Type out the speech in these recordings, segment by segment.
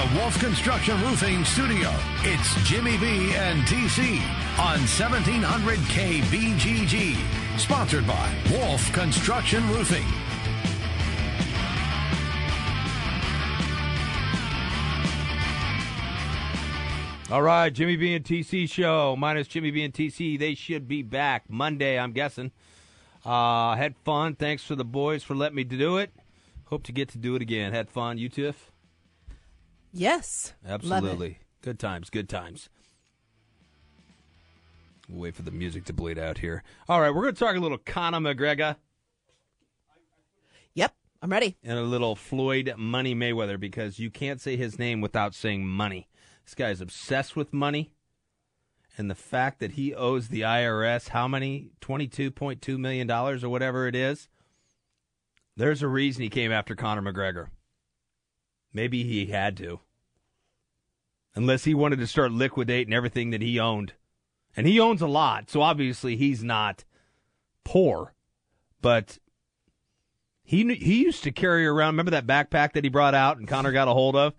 the Wolf Construction Roofing Studio, it's Jimmy B and TC on 1700 KBGG. Sponsored by Wolf Construction Roofing. All right, Jimmy B and TC show minus Jimmy B and TC. They should be back Monday, I'm guessing. Uh, had fun. Thanks for the boys for letting me do it. Hope to get to do it again. Had fun. You, Tiff? Yes. Absolutely. Good times. Good times. We'll wait for the music to bleed out here. All right, we're going to talk a little Conor McGregor Yep, I'm ready. and a little Floyd Money Mayweather because you can't say his name without saying money. This guy is obsessed with money. And the fact that he owes the IRS how many? $22.2 million or whatever it is. There's a reason he came after Conor McGregor. Maybe he had to. Unless he wanted to start liquidating everything that he owned. And he owns a lot, so obviously he's not poor. But he he used to carry around. Remember that backpack that he brought out and Conor got a hold of.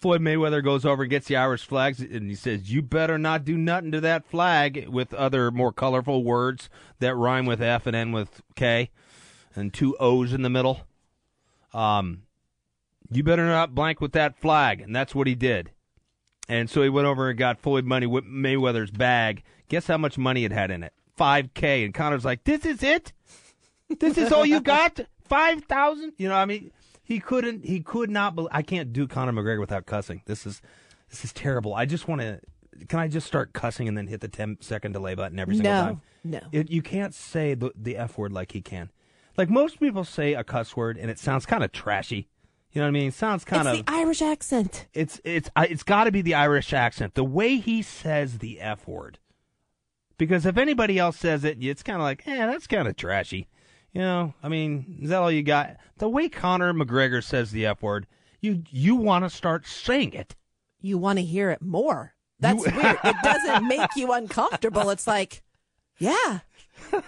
Floyd Mayweather goes over and gets the Irish flags, and he says, "You better not do nothing to that flag." With other more colorful words that rhyme with F and end with K, and two O's in the middle. Um, you better not blank with that flag, and that's what he did. And so he went over and got Floyd money with Mayweather's bag. Guess how much money it had in it? Five K. And Conor's like, "This is it." This is all you got? Five thousand? You know, I mean, he couldn't. He could not. Be- I can't do Conor McGregor without cussing. This is this is terrible. I just want to. Can I just start cussing and then hit the 10 second delay button every single No, time? no. It, you can't say the, the F word like he can. Like most people say a cuss word and it sounds kind of trashy. You know what I mean? It sounds kind it's of the Irish accent. it's it's it's got to be the Irish accent. The way he says the F word. Because if anybody else says it, it's kind of like, eh, that's kind of trashy. You know, I mean, is that all you got? The way Conor McGregor says the F word, you you want to start saying it. You want to hear it more. That's You- weird. It doesn't make you uncomfortable. It's like, yeah,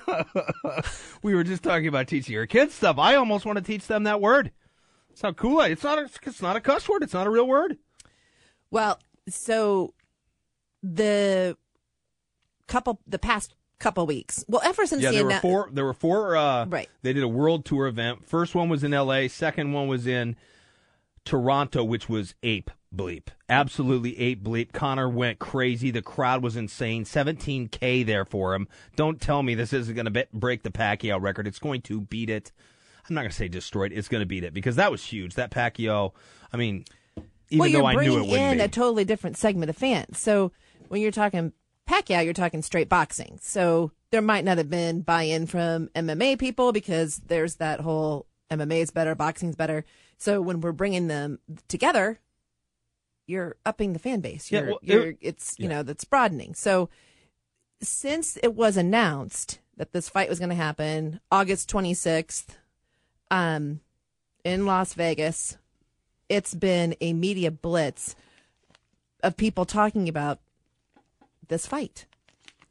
We were just talking about teaching your kids stuff. I almost want to teach them that word. It's not cool. It's not. A, it's not a cuss word. It's not a real word. Well, so the couple, the past couple weeks, well, ever since Yeah, the there were four. There were four. Uh, Right. They did a world tour event. First one was in L.A. Second one was in Toronto, which was ape bleep. Absolutely ape bleep. Conor went crazy. The crowd was insane. 17k there for him. Don't tell me this isn't going to break the Pacquiao record. It's going to beat it. I'm not going to say destroyed. It's going to beat it because that was huge. That Pacquiao. I mean, even well, though I knew it wouldn't in be. a totally different segment of fans. So when you're talking Pacquiao, you're talking straight boxing. So there might not have been buy-in from MMA people because there's that whole MMA is better, boxing's better. So when we're bringing them together, you're upping the fan base. Yeah, You're, well, you're, it's you yeah. know that's broadening. So since it was announced that this fight was going to happen August 26th, um, in Las Vegas, it's been a media blitz of people talking about this fight.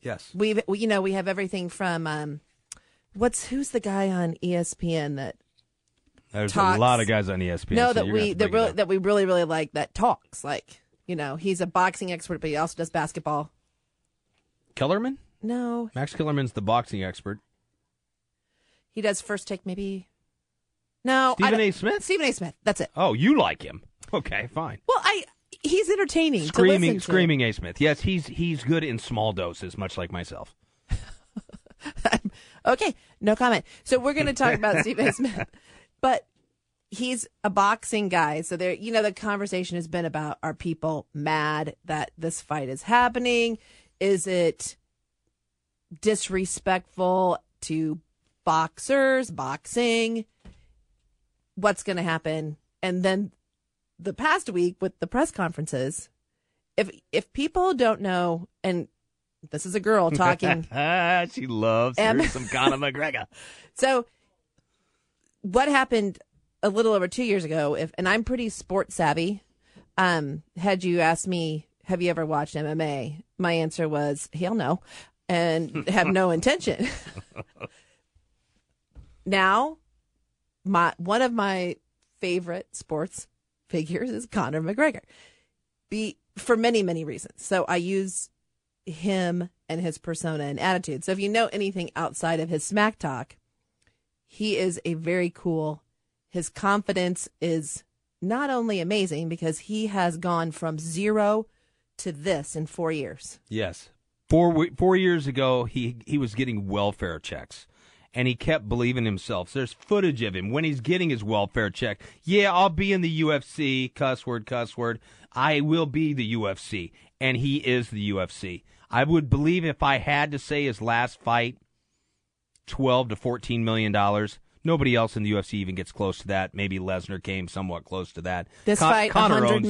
yes. We've, we, you know, we have everything from, um, what's, who's the guy on ESPN that, There's talks- a lot of guys on ESPN. no, so that we, that really, that we really, really like that talks. Like, you know, he's a boxing expert, but he also does basketball. Kellerman. No, Max Kellerman's the boxing expert. he does first take maybe. No, Stephen A. Smith? Stephen A. Smith. That's it. Oh, you like him? Okay, fine. Well, I he's entertaining. Screaming, listen to. screaming A. Smith. Yes, he's he's good in small doses, much like myself. Okay, no comment. So we're going to talk about Stephen A. Smith, but he's a boxing guy. So there, you know, the conversation has been about are people mad that this fight is happening? Is it disrespectful to boxers, boxing? What's going to happen? And then the past week with the press conferences, if if people don't know, and this is a girl talking. She loves her some Conor McGregor. So, what happened a little over two years ago? If and I'm pretty sports savvy. Um, had you asked me, have you ever watched MMA? My answer was hell no, and have no intention. now, my one of my favorite sports, figures is Conor McGregor. Be for many, many reasons. So I use him and his persona and attitude. So if you know anything outside of his smack talk, he is a very cool. His confidence is not only amazing because he has gone from zero to this in four years. Yes. Four four years ago, he he was getting welfare checks, and he kept believing himself. So There's footage of him when he's getting his welfare check. Yeah, I'll be in the UFC. Cuss word, cuss word. I will be the UFC, and he is the UFC. I would believe if I had to say his last fight, twelve to fourteen million dollars. Nobody else in the UFC even gets close to that. Maybe Lesnar came somewhat close to that. This fight, Conor 100 owns this.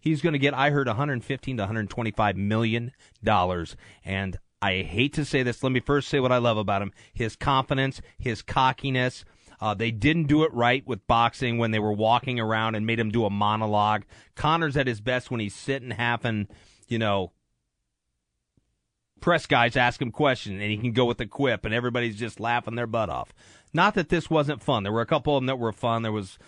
He's going to get, I heard, 115 to 125 million dollars. And I hate to say this. Let me first say what I love about him: his confidence, his cockiness. Uh, they didn't do it right with boxing when they were walking around and made him do a monologue. Conor's at his best when he's sitting half and, you know, press guys ask him questions and he can go with a quip and everybody's just laughing their butt off. Not that this wasn't fun. There were a couple of them that were fun. There was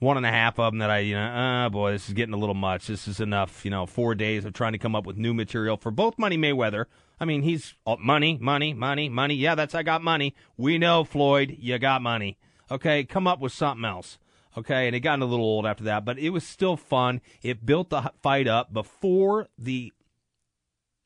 one and a half of them that I, you know, oh boy, this is getting a little much. This is enough. You know, four days of trying to come up with new material for both Money Mayweather. I mean, he's oh, money, money, money, money. Yeah, that's I got money. We know, Floyd, you got money. Okay, come up with something else. Okay, and it got a little old after that, but it was still fun. It built the fight up before the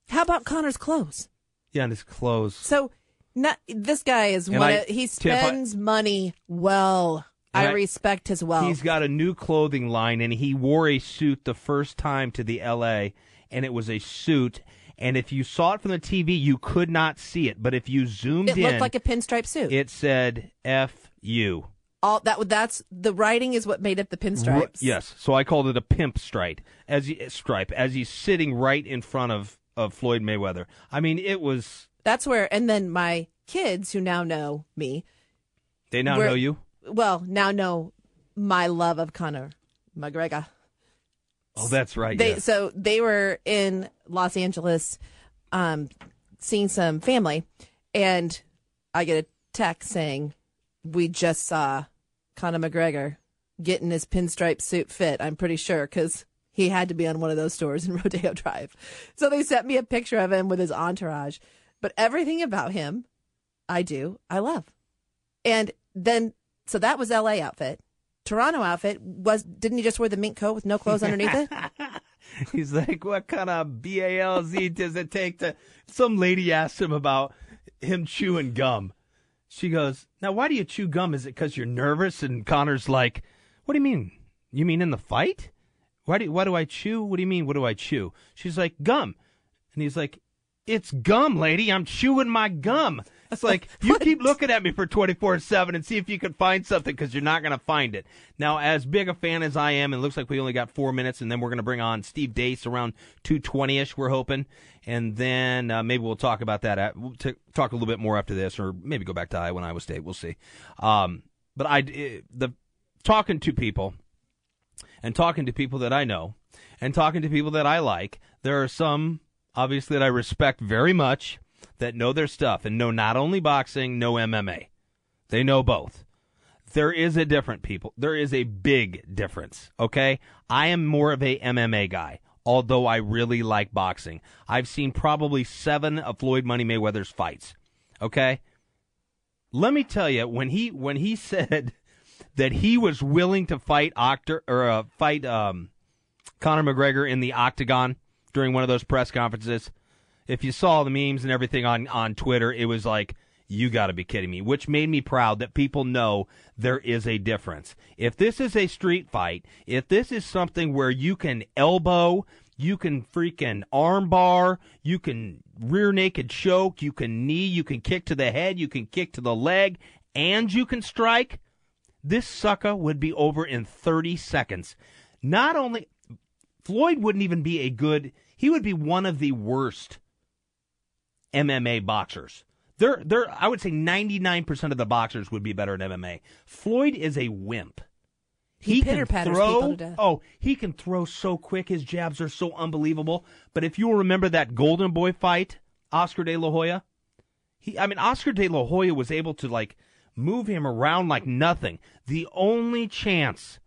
How about Conor's clothes? yeah, and his clothes. So, not this guy is And one. I- of, he Tiff, I- spends money well. I, I- respect his wealth. He's got a new clothing line, and he wore a suit the first time to the L.A., and it was a suit. And if you saw it from the TV, you could not see it. But if you zoomed it in, it looked like a pinstripe suit. it said "F you." All that that's the writing is what made up the pinstripes. Ru- yes, so I called it a pimp stripe as he, stripe as he's sitting right in front of of Floyd Mayweather. I mean, it was. That's where, and then my kids who now know me, They now Where- know you. well, now know my love of Conor McGregor. Oh, that's right. They yes. so they were in Los Angeles, um, seeing some family, and I get a text saying, "We just saw Conor McGregor getting his pinstripe suit fit." I'm pretty sure because he had to be on one of those stores in Rodeo Drive. So they sent me a picture of him with his entourage, but everything about him, I do, I love. And then so that was L.A. outfit. Toronto outfit was didn't he just wear the mink coat with no clothes underneath it? He's like, what kind of BALZ does it take to? Some lady asked him about him chewing gum. She goes, now why do you chew gum? Is it because you're nervous? And Conor's like, what do you mean? You mean in the fight? Why do why do I chew? What do you mean? What do I chew? She's like, gum. And he's like, it's gum, lady. I'm chewing my gum. It's like you keep looking at me for 24/7 and see if you can find something because you're not going to find it. Now, as big a fan as I am, it looks like we only got four minutes, and then we're going to bring on Steve Deace around 2:20ish. We're hoping, and then uh, maybe we'll talk about that. At, we'll t- talk a little bit more after this, or maybe go back to Iowa and Iowa State. We'll see. Um, but I eh, the talking to people and talking to people that I know and talking to people that I like, there are some obviously that I respect very much that know their stuff and know not only boxing, know MMA. They know both. There is a different people. There is a big difference, okay? I am more of a MMA guy, although I really like boxing. I've seen probably 7 of Floyd Money Mayweather's fights. Okay? Let me tell you when he when he said that he was willing to fight Octor or uh, fight um, Conor McGregor in the octagon during one of those press conferences. If you saw the memes and everything on on Twitter, it was like you got to be kidding me, which made me proud that people know there is a difference. If this is a street fight, if this is something where you can elbow, you can freaking armbar, you can rear naked choke, you can knee, you can kick to the head, you can kick to the leg, and you can strike, this sucker would be over in 30 seconds. Not only Floyd wouldn't even be a good, he would be one of the worst MMA boxers. They're, they're, I would say 99% of the boxers would be better at MMA. Floyd is a wimp. He can pitter-patters throw. people to death. Oh, he can throw so quick. His jabs are so unbelievable. But if you'll remember that Golden Boy fight, Oscar De La Hoya, he, I mean, Oscar De La Hoya was able to like move him around like nothing. The only chance,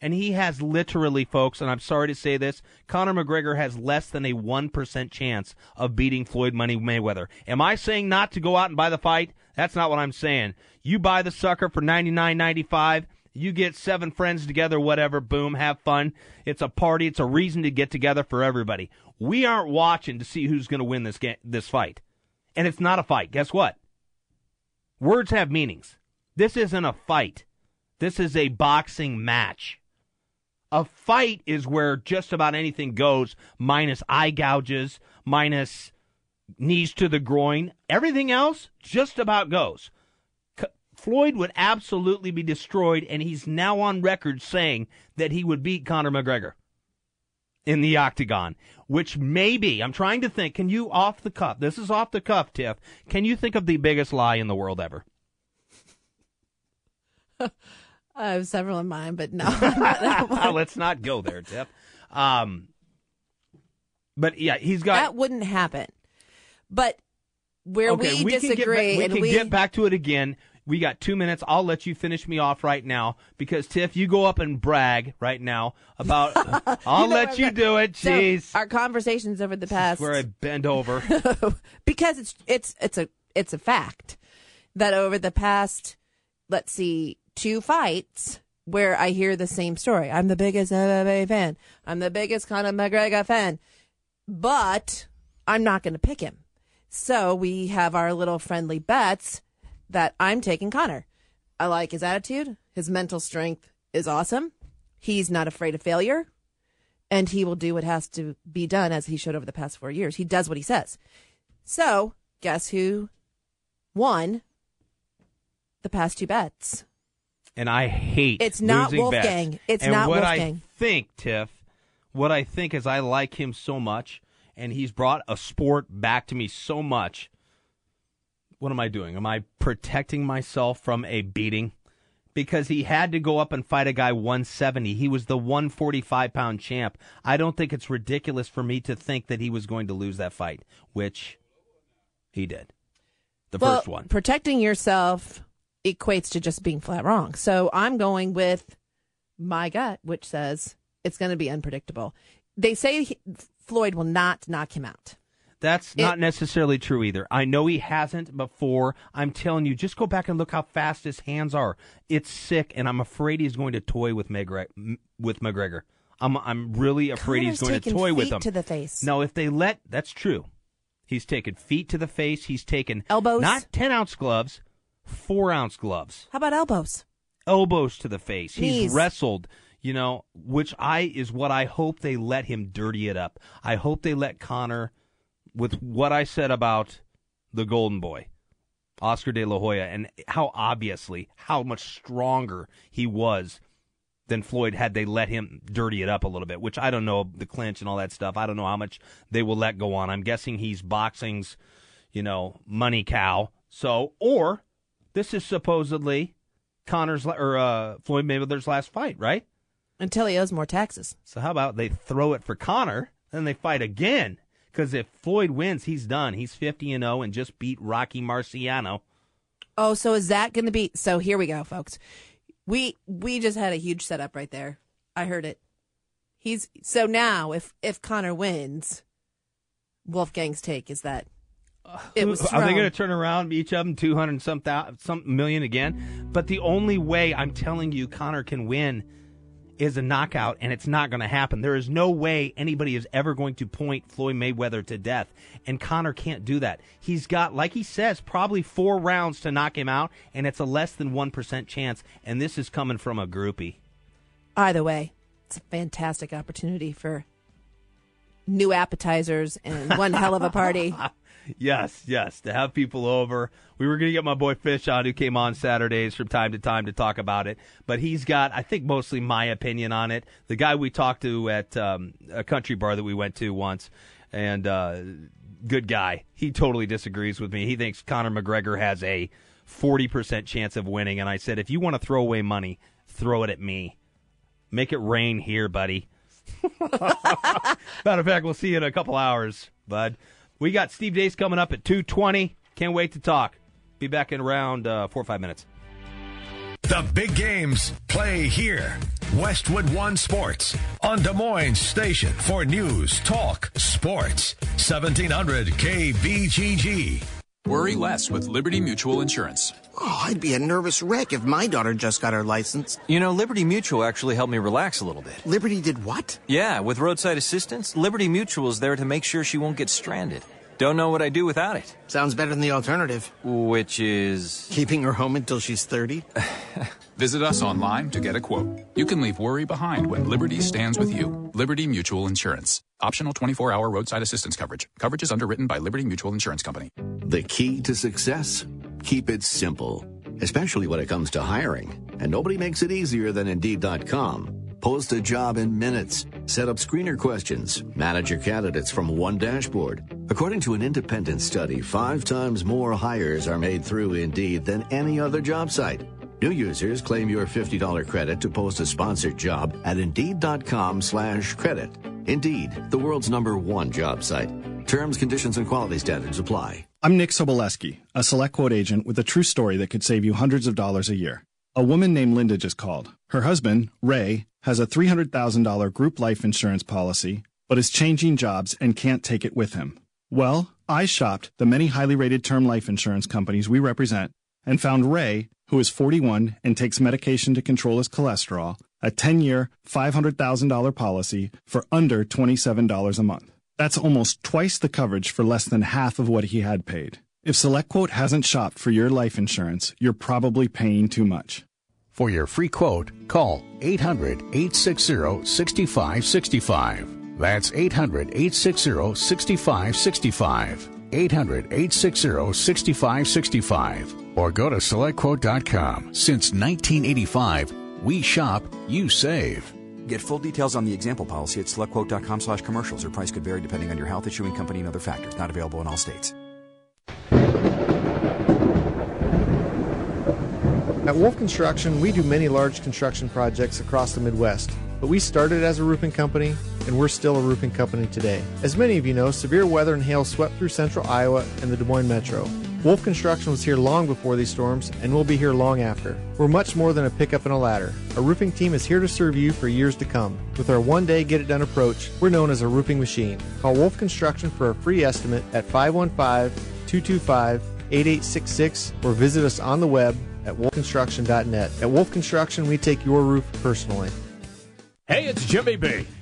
And he has literally, folks, and I'm sorry to say this, Conor McGregor has less than a 1% chance of beating Floyd Money Mayweather. Am I saying not to go out and buy the fight? That's not what I'm saying. You buy the sucker for 99.95. You get seven friends together, whatever, boom, have fun. It's a party. It's a reason to get together for everybody. We aren't watching to see who's going to win this this fight. And it's not a fight. Guess what? Words have meanings. This isn't a fight. This is a boxing match. A fight is where just about anything goes, minus eye gouges, minus knees to the groin. Everything else just about goes. C- Floyd would absolutely be destroyed, and he's now on record saying that he would beat Conor McGregor in the octagon, which maybe, I'm trying to think, can you off the cuff, this is off the cuff, Tiff, can you think of the biggest lie in the world ever? I have several in mind, but no. Let's not go there, Tiff. Um, but yeah, he's got. that wouldn't happen. But where okay, we, can get disagree we can we get back to it again. We got two minutes. I'll let you finish me off right now because Tiff, you go up and brag right now about. I'll know let you do it. So, Jeez, our conversations over the past where I bend over. because it's it's it's a it's a fact that over the past let's see two fights where I hear the same story. I'm the biggest MMA fan. I'm the biggest Conor McGregor fan, but I'm not going to pick him. So we have our little friendly bets that I'm taking Conor. I like his attitude. His mental strength is awesome. He's not afraid of failure. And he will do what has to be done as he showed over the past four years. He does what he says. So, guess who won the past two bets? And I hate It's not losing bets. Wolfgang. It's and not what Wolfgang. I think, Tiff, what I think is I like him so much, and he's brought a sport back to me so much. What am I doing? Am I protecting myself from a beating? Because he had to go up and fight a guy 170. He was the 145 pound champ. I don't think it's ridiculous for me to think that he was going to lose that fight, which he did. The well, first one. Protecting yourself equates to just being flat wrong. So I'm going with my gut, which says it's going to be unpredictable. They say he, Floyd will not knock him out. That's It- not necessarily true either. I know he hasn't before. I'm telling you, just go back and look how fast his hands are. It's sick, and I'm afraid he's going to toy with McGregor. With McGregor, I'm I'm really afraid he's going to toy with feet him. to the face. No, if they let, that's true. He's taken feet to the face. He's taken Elbows? not ten ounce gloves, four ounce gloves How about elbows? elbows to the face. He's wrestled, you know, which I is what I hope they let him dirty it up. I hope they let Conor with what I said about the Golden Boy, Oscar De La Hoya, and how obviously how much stronger he was than Floyd had they let him dirty it up a little bit, which I don't know the clinch and all that stuff. I don't know how much they will let go on. I'm guessing he's boxing's, you know, money cow. So, or this is supposedly Conor's or uh, Floyd Mayweather's last fight, right? Until he owes more taxes. So how about they throw it for Conor, then they fight again? Because if Floyd wins, he's done. He's 50 and 0 and just beat Rocky Marciano. Oh, so is that going to be? So here we go, folks. We we just had a huge setup right there. I heard it. He's so now if if Conor wins, Wolfgang's take is that it was Are they going to turn around each of them 200 some thou- some million again? But the only way I'm telling you Conor can win is a knockout, and it's not going to happen. There is no way anybody is ever going to point Floyd Mayweather to death, and Conor can't do that. He's got, like he says, probably four rounds to knock him out, and it's a less than 1% chance, and this is coming from a groupie. Either way, it's a fantastic opportunity for new appetizers and one hell of a party. Yes, yes, to have people over. We were going to get my boy Fish on, who came on Saturdays from time to time to talk about it, but he's got, I think, mostly my opinion on it. The guy we talked to at um, a country bar that we went to once, and uh, good guy, he totally disagrees with me. He thinks Conor McGregor has a 40% chance of winning, and I said, if you want to throw away money, throw it at me. Make it rain here, buddy. Matter of fact, we'll see you in a couple hours, bud. We got Steve Deace coming up at 220. Can't wait to talk. Be back in around uh, four or five minutes. The big games play here. Westwood One Sports on Des Moines Station for news, talk, sports. 1700 KBGG. Worry less with Liberty Mutual Insurance. Oh, I'd be a nervous wreck if my daughter just got her license. You know, Liberty Mutual actually helped me relax a little bit. Liberty did what? Yeah, with roadside assistance, Liberty Mutual is there to make sure she won't get stranded. Don't know what I'd do without it. Sounds better than the alternative. Which is. Keeping her home until she's 30? Visit us online to get a quote. You can leave worry behind when Liberty stands with you. Liberty Mutual Insurance. Optional 24 hour roadside assistance coverage. Coverage is underwritten by Liberty Mutual Insurance Company. The key to success? Keep it simple, especially when it comes to hiring. And nobody makes it easier than Indeed.com. Post a job in minutes. Set up screener questions. Manage your candidates from one dashboard. According to an independent study, five times more hires are made through Indeed than any other job site. New users claim your $50 credit to post a sponsored job at Indeed.com slash credit. Indeed, the world's number one job site. Terms, conditions, and quality standards apply. I'm Nick Soboleski, a select quote agent with a true story that could save you hundreds of dollars a year. A woman named Linda just called. Her husband, Ray, has a $300,000 group life insurance policy, but is changing jobs and can't take it with him. Well, I shopped the many highly rated term life insurance companies we represent and found Ray, who is 41 and takes medication to control his cholesterol, a 10 year, $500,000 policy for under $27 a month. That's almost twice the coverage for less than half of what he had paid. If SelectQuote hasn't shopped for your life insurance, you're probably paying too much. For your free quote, call 800 860 6565. That's 800 860 6565. 800 860 6565. Or go to selectquote.com. Since 1985, we shop, you save. Get full details on the example policy at selectquote.com slash commercials. Or price could vary depending on your health, issuing company, and other factors. Not available in all states. At Wolf Construction, we do many large construction projects across the Midwest, but we started as a roofing company and we're still a roofing company today. As many of you know, severe weather and hail swept through central Iowa and the Des Moines metro. Wolf Construction was here long before these storms and will be here long after. We're much more than a pickup and a ladder. Our roofing team is here to serve you for years to come. With our one day get it done approach, we're known as a roofing machine. Call Wolf Construction for a free estimate at 515 225 8866 or visit us on the web at wolfconstruction.net. At Wolf Construction, we take your roof personally. Hey, it's Jimmy B.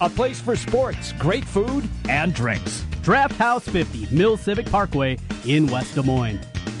a place for sports, great food, and drinks. Draft House 50, Mill Civic Parkway in West Des Moines.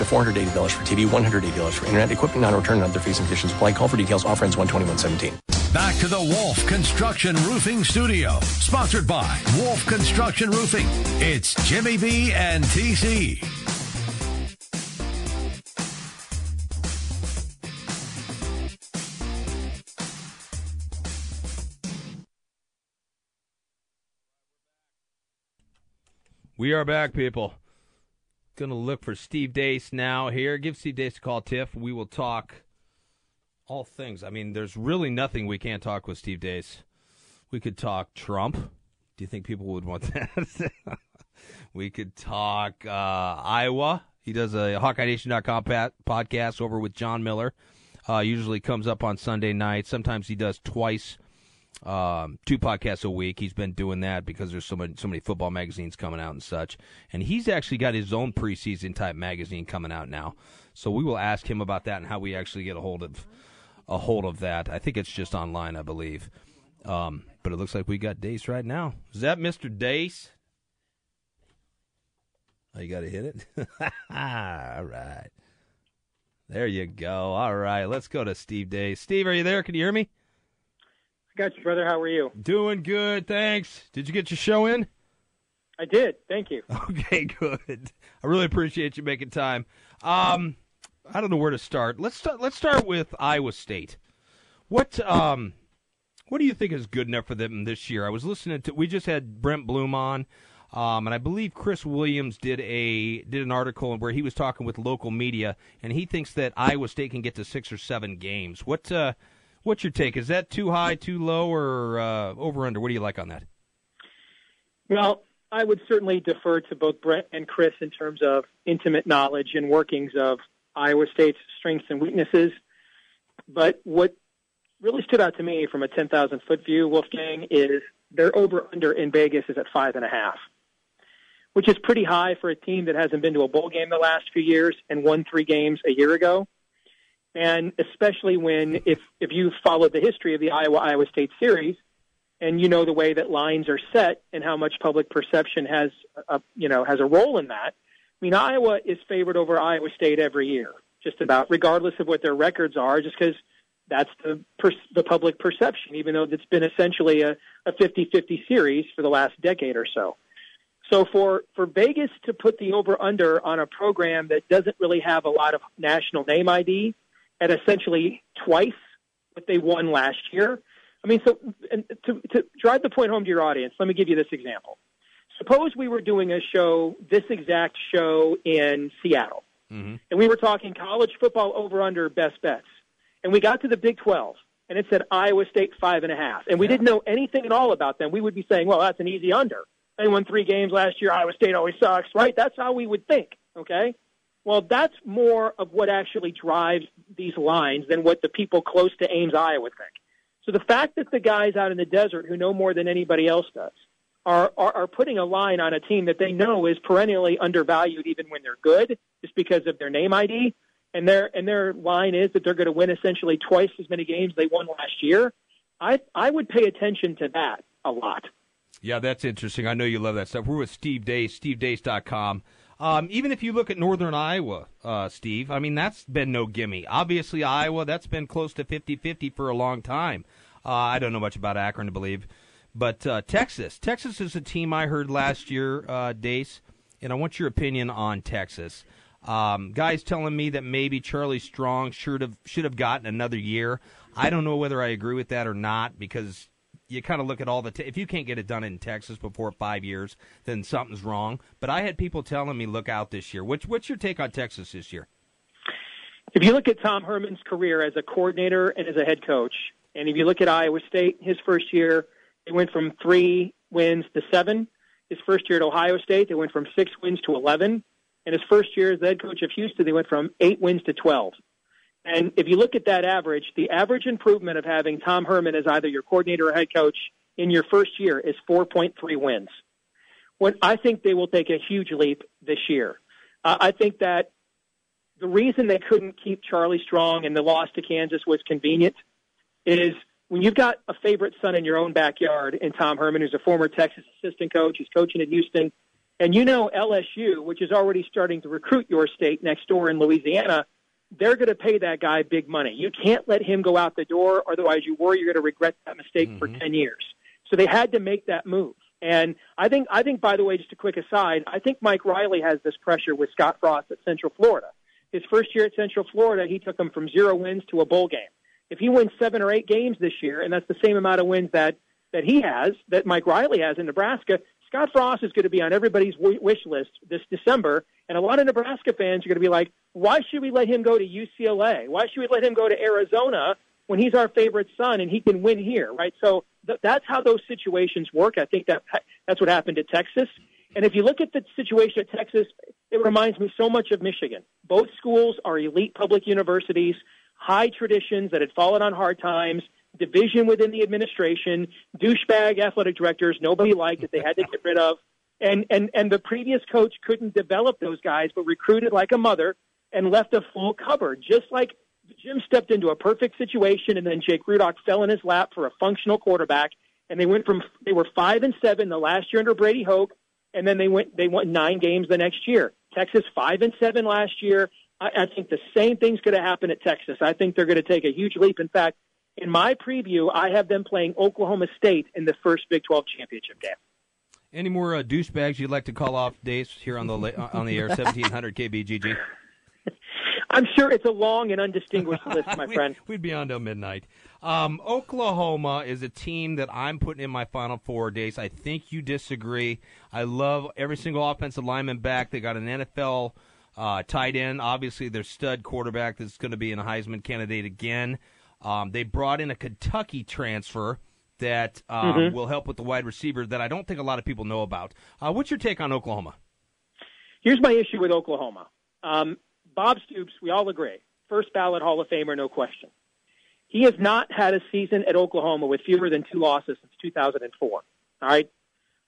up to $480 for TV, $180 for internet, equipment non-return and other fees and conditions apply. Call for details. Offer ends 12117. Back to the Wolf Construction Roofing Studio, sponsored by Wolf Construction Roofing. It's Jimmy B and TC. We are back, people. Gonna look for Steve Deace now here. Give Steve Deace a call, Tiff. We will talk all things. I mean, there's really nothing we can't talk with Steve Deace. We could talk Trump. Do you think people would want that? we could talk uh, Iowa. He does a HawkeyeNation.com pat- podcast over with Jon Miller. Uh, usually comes up on Sunday night. Sometimes he does twice um, two podcasts a week. He's been doing that because there's so many so many football magazines coming out and such. And he's actually got his own preseason type magazine coming out now. So we will ask him about that and how we actually get a hold of a hold of that. I think it's just online, I believe. Um, but it looks like we got Deace right now. Is that Mr. Deace? Oh, you got to hit it. All right. There you go. All right, let's go to Steve Deace. Steve, are you there? Can you hear me? Got you, brother. How are you? Doing good, thanks. Did you get your show in? I did. Thank you. Okay, good. I really appreciate you making time. Um, I don't know where to start. Let's start. Let's start with Iowa State. What um, what do you think is good enough for them this year? I was listening to. We just had Brent Blum on. Um, and I believe Chris Williams did a did an article where he was talking with local media, and he thinks that Iowa State can get to six or seven games. What uh, what's your take? Is that too high, too low, or uh, over under? What do you like on that? Well, I would certainly defer to both Brett and Chris in terms of intimate knowledge and workings of Iowa State's strengths and weaknesses. But what really stood out to me from a 10,000 foot view, Wolfgang, is their over under in Vegas is at five and a half, which is pretty high for a team that hasn't been to a bowl game the last few years and won three games a year ago. And especially when, if, if you've followed the history of the Iowa Iowa State series, and you know the way that lines are set and how much public perception has a, you know has a role in that. I mean, Iowa is favored over Iowa State every year, just about, regardless of what their records are, just because that's the per, the public perception. Even though it's been essentially a, a 50-50 series for the last decade or so. So for for Vegas to put the over under on a program that doesn't really have a lot of national name ID at essentially twice what they won last year I mean, so and to, to drive the point home to your audience, let me give you this example. Suppose we were doing a show, this exact show in Seattle, mm-hmm. and we were talking college football over under best bets, and we got to the Big 12, and it said Iowa State five and a half, and we Yeah. didn't know anything at all about them. We would be saying, well, that's an easy under. They won three games last year. Iowa State always sucks, right? That's how we would think. Okay. Well, that's more of what actually drives these lines than what the people close to Ames, Iowa think. So the fact that the guys out in the desert who know more than anybody else does are, are, are putting a line on a team that they know is perennially undervalued even when they're good, just because of their name ID, and their and their line is that they're going to win essentially twice as many games they won last year. I I would pay attention to that a lot. Yeah, that's interesting. I know you love that stuff. We're with Steve Deace, stevedeace.com. Um, even if you look at Northern Iowa, uh, Steve, I mean, that's been no gimme. Obviously, Iowa, that's been close to 50 50 for a long time. Uh, I don't know much about Akron, to believe. But uh, Texas. Texas is a team I heard last year, uh, Deace, and I want your opinion on Texas. Um, guys telling me that maybe Charlie Strong should have should have gotten another year. I don't know whether I agree with that or not because you kind of look at all the. Te- if you can't get it done in Texas before five years, then something's wrong. But I had people telling me look out this year. Which what's your take on Texas this year? If you look at Tom Herman's career as a coordinator and as a head coach, and if you look at Iowa State, his first year, they went from three wins to seven. His first year at Ohio State, they went from six wins to 11. And his first year as the head coach of Houston, they went from eight wins to 12. And if you look at that average, the average improvement of having Tom Herman as either your coordinator or head coach in your first year is 4.3 wins. When I think they will take a huge leap this year. Uh, I think that the reason they couldn't keep Charlie Strong and the loss to Kansas was convenient is when you've got a favorite son in your own backyard in Tom Herman, who's a former Texas assistant coach, who's coaching at Houston, and you know LSU, which is already starting to recruit your state next door in Louisiana, they're going to pay that guy big money. You can't let him go out the door, otherwise you worry you're going to regret that mistake for mm-hmm. ten years. So they had to make that move. And I think, I think, by the way, just a quick aside, I think Mike Riley has this pressure with Scott Frost at Central Florida. His first year at Central Florida, he took them from zero wins to a bowl game. If he wins seven or eight games this year, and that's the same amount of wins that that he has, that Mike Riley has in Nebraska, Scott Frost is going to be on everybody's wish list this December. And a lot of Nebraska fans are going to be like, why should we let him go to UCLA? Why should we let him go to Arizona when he's our favorite son and he can win here, right? So th- that's how those situations work. I think that that's what happened at Texas. And if you look at the situation at Texas, it reminds me so much of Michigan. Both schools are elite public universities, high traditions that had fallen on hard times, division within the administration, douchebag athletic directors nobody liked that they had to get rid of. And, and, and the previous coach couldn't develop those guys, but recruited like a mother and left a full cupboard, just like Jim stepped into a perfect situation and then Jake Rudock fell in his lap for a functional quarterback. And they went from, they were five and seven the last year under Brady Hoke. And then they went, they won nine games the next year. Texas five and seven last year. I, I think the same thing's going to happen at Texas. I think they're going to take a huge leap. In fact, in my preview, I have them playing Oklahoma State in the first Big 12 championship game. Any more uh, douchebags you'd like to call off Deace here on the on the air? Seventeen hundred KBGG. I'm sure it's a long and undistinguished list, my friend. We'd be on till midnight. Um, Oklahoma is a team that I'm putting in my final four Deace. I think you disagree. I love every single offensive lineman back. They got an NFL uh, tight end. Obviously, their stud quarterback that's going to be a Heisman candidate again. Um, they brought in a Kentucky transfer that um, Mhm. will help with the wide receiver that I don't think a lot of people know about. Uh, what's your take on Oklahoma? Here's my issue with Oklahoma. Um, Bob Stoops, we all agree, first ballot Hall of Famer, no question. He has not had a season at Oklahoma with fewer than two losses since 2004. All right.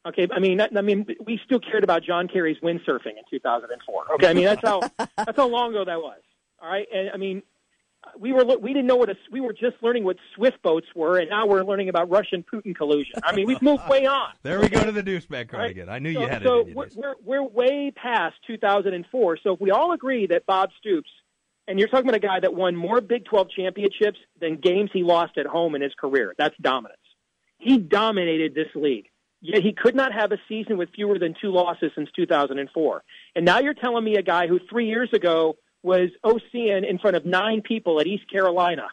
Okay. I mean, I mean, we still cared about John Kerry's windsurfing in 2004. Okay. I mean, that's how that's how long ago that was. All right. And I mean, we were we didn't know what a, we were just learning what Swift boats were, and now we're learning about Russian Putin collusion. I mean, we've moved way on. There we go to the douchebag card Right. again. I knew so, you had so it. you, we're, we're we're way past 2004. So if we all agree that Bob Stoops, and you're talking about a guy that won more Big 12 championships than games he lost at home in his career, that's dominance. He dominated this league. Yet he could not have a season with fewer than two losses since 2004. And now you're telling me a guy who three years ago was OCing in front of nine people at East Carolina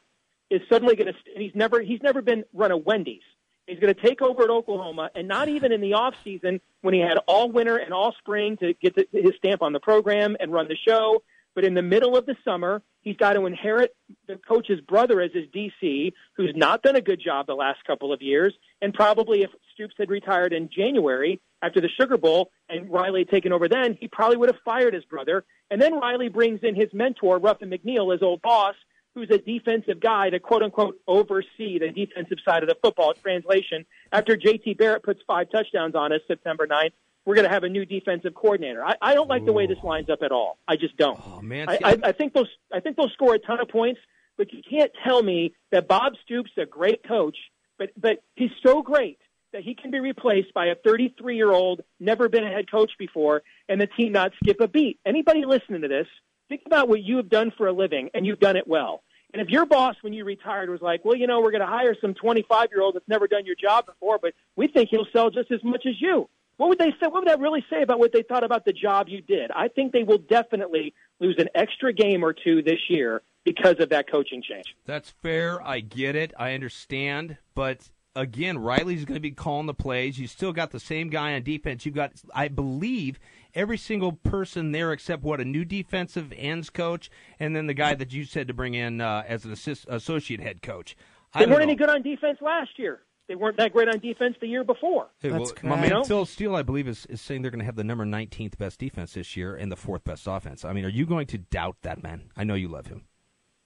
is suddenly going to, he's never, he's never been run a Wendy's. He's going to take over at Oklahoma, and not even in the off season when he had all winter and all spring to get the, his stamp on the program and run the show. But in the middle of the summer, he's got to inherit the coach's brother as his DC, who's not done a good job the last couple of years. And probably if Stoops had retired in January after the Sugar Bowl and Riley had taken over then, he probably would have fired his brother. And then Riley brings in his mentor, Ruffin McNeill, his old boss, who's a defensive guy to quote unquote oversee the defensive side of the football translation. After JT Barrett puts five touchdowns on us September 9th, we're going to have a new defensive coordinator. I, I don't like the way this lines up at all. I just don't. Oh man, I, I, I think those I think they'll score a ton of points, but you can't tell me that Bob Stoops is a great coach, but but he's so great that he can be replaced by a 33 year old, never been a head coach before, and the team not skip a beat. Anybody listening to this, think about what you have done for a living, and you've done it well. And if your boss, when you retired, was like, well, you know, we're going to hire some 25 year old that's never done your job before, but we think he'll sell just as much as you. What would they say? What would that really say about what they thought about the job you did? I think they will definitely lose an extra game or two this year because of that coaching change. That's fair. I get it. I understand. But again, Riley's going to be calling the plays. You still got the same guy on defense. You've got, I believe, every single person there except what a new defensive ends coach, and then the guy that you said to bring in uh, as an assist, associate head coach. I They weren't know. any good on defense last year. They weren't that great on defense the year before. Hey, well, my man Phil Steele, I believe, is, is saying they're going to have the number 19th best defense this year and the fourth best offense. I mean, are you going to doubt that man? I know you love him.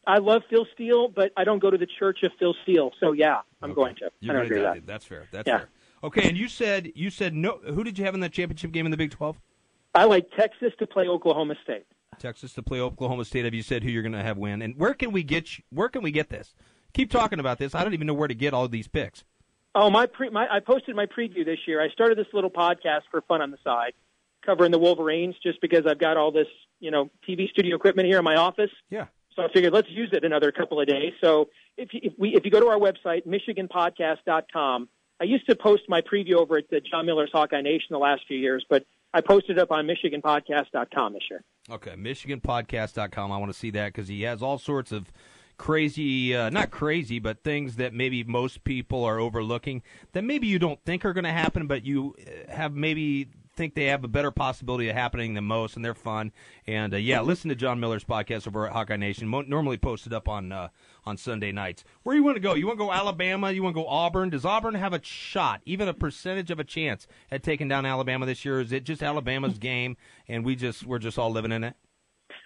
I love Phil Steele, but I don't go to the church of Phil Steele. So yeah, I'm going to. You're I don't agree to with doubt that. it. That's fair. That's Yeah. fair. Okay, and you said you said no. Who did you have in that championship game in the Big 12? I like Texas to play Oklahoma State. Texas to play Oklahoma State. Have you said who you're going to have win? And where can we get? you- Where can we get this? Keep talking about this. I don't even know where to get all these picks. Oh, my, pre- my I posted my preview this year. I started this little podcast for fun on the side, covering the Wolverines, just because I've got all this, you know, TV studio equipment here in my office. Yeah. So I figured let's use it another couple of days. So if you, if we if you go to our website michiganpodcast.com, I used to post my preview over at the Jon Miller's Hawkeye Nation the last few years, but I posted up on michiganpodcast.com this year. Okay, MichiganPodcast.com. I want to see that because he has all sorts of crazy, uh, not crazy, but things that maybe most people are overlooking that maybe you don't think are going to happen, but you uh, have maybe think they have a better possibility of happening than most, and they're fun. And uh, yeah, listen to Jon Miller's podcast over at Hawkeye Nation. Mo- normally posted up on uh, on Sunday nights. Where you want to go? You want to go Alabama? You want to go Auburn? Does Auburn have a shot, even a percentage of a chance, at taking down Alabama this year? Is it just Alabama's game, and we just we're just all living in it?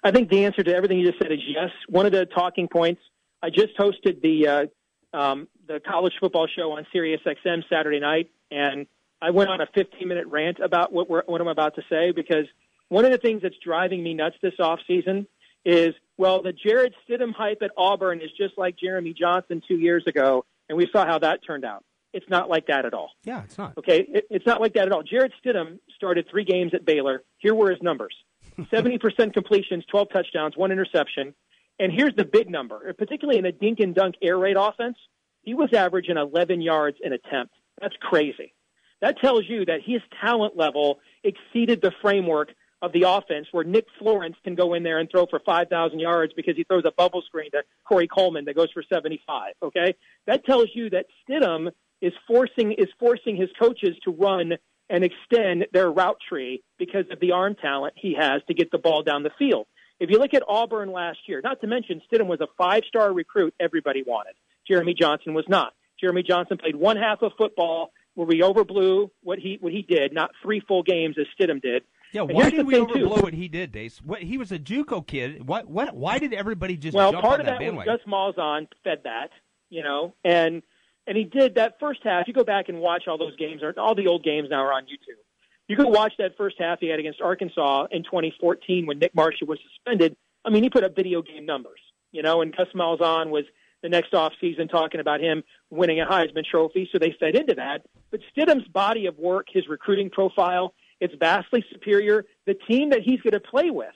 I think the answer to everything you just said is yes. One of the talking points. I just hosted the uh, um, the college football show on Sirius XM Saturday night, and I went on a 15 minute rant about what, we're, what I'm about to say because one of the things that's driving me nuts this off season is well, the Jarrett Stidham hype at Auburn is just like Jeremy Johnson two years ago, and we saw how that turned out. It's not like that at all. Yeah, it's not. Okay, it, it's not like that at all. Jarrett Stidham started three games at Baylor. Here were his numbers: 70% completions, 12 touchdowns, one interception. And here's the big number, particularly in a dink and dunk air raid offense. He was averaging 11 yards an attempt. That's crazy. That tells you that his talent level exceeded the framework of the offense where Nick Florence can go in there and throw for 5,000 yards because he throws a bubble screen to Corey Coleman that goes for 75. Okay. That tells you that Stidham is forcing, is forcing his coaches to run and extend their route tree because of the arm talent he has to get the ball down the field. If you look at Auburn last year, not to mention Stidham was a five-star recruit everybody wanted. Jeremy Johnson was not. Jeremy Johnson played one half of football where we overblew what he what he did, not three full games as Stidham did. Yeah, And why did we overblow too. what he did, Deace? What he was a JUCO kid. What what? Why did everybody just well, jump part of that, that bandwagon? was Gus Malzahn fed that, you know, and and he did that first half. You go back and watch all those games, or all the old games now are on YouTube. You can watch that first half he had against Arkansas in 2014 when Nick Marshall was suspended. I mean, he put up video game numbers, you know, and Gus Malzahn was the next off season talking about him winning a Heisman Trophy, so they fed into that. But Stidham's body of work, his recruiting profile, it's vastly superior. The team that he's going to play with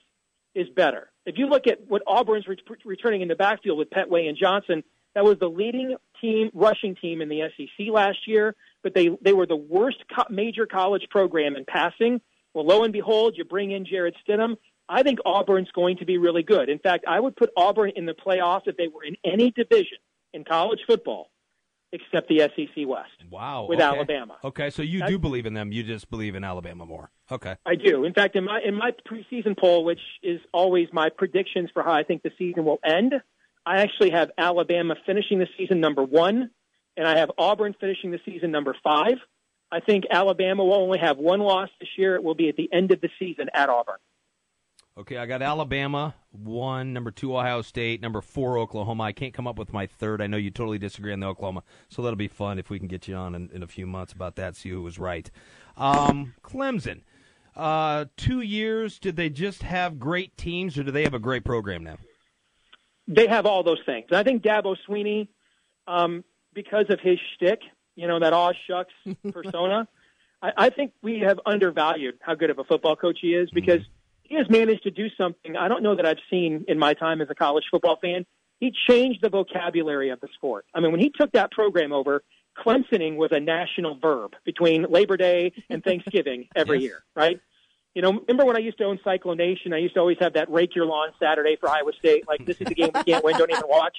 is better. If you look at what Auburn's re- returning in the backfield with Pettway and Johnson, that was the leading team rushing team in the SEC last year, but they they were the worst co- major college program in passing. Well, lo and behold, you bring in Jarrett Stidham. I think Auburn's going to be really good. In fact, I would put Auburn in the playoffs if they were in any division in college football except the SEC West. Wow, with okay. Alabama. Okay, so you That's- do believe in them. You just believe in Alabama more. Okay. I do. In fact, in my in my preseason poll, which is always my predictions for how I think the season will end, I actually have Alabama finishing the season number one, and I have Auburn finishing the season number five. I think Alabama will only have one loss this year. It will be at the end of the season at Auburn. Okay, I got Alabama one, number two Ohio State, number four Oklahoma. I can't come up with my third. I know you totally disagree on the Oklahoma, so that'll be fun if we can get you on in, in a few months about that. See who was right. Um, Clemson, uh, two years. Did they just have great teams, or do they have a great program now? They have all those things. I think Dabo Swinney, um, because of his shtick, you know, that aw shucks persona, I, I think we have undervalued how good of a football coach he is because he has managed to do something I don't know that I've seen in my time as a college football fan. He changed the vocabulary of the sport. I mean, when he took that program over, Clemsoning was a national verb between Labor Day and Thanksgiving every Yes. year, right? You know, remember when I used to own Cyclonation? I used to always have that rake your lawn Saturday for Iowa State. Like, this is the game we can't win, don't even watch.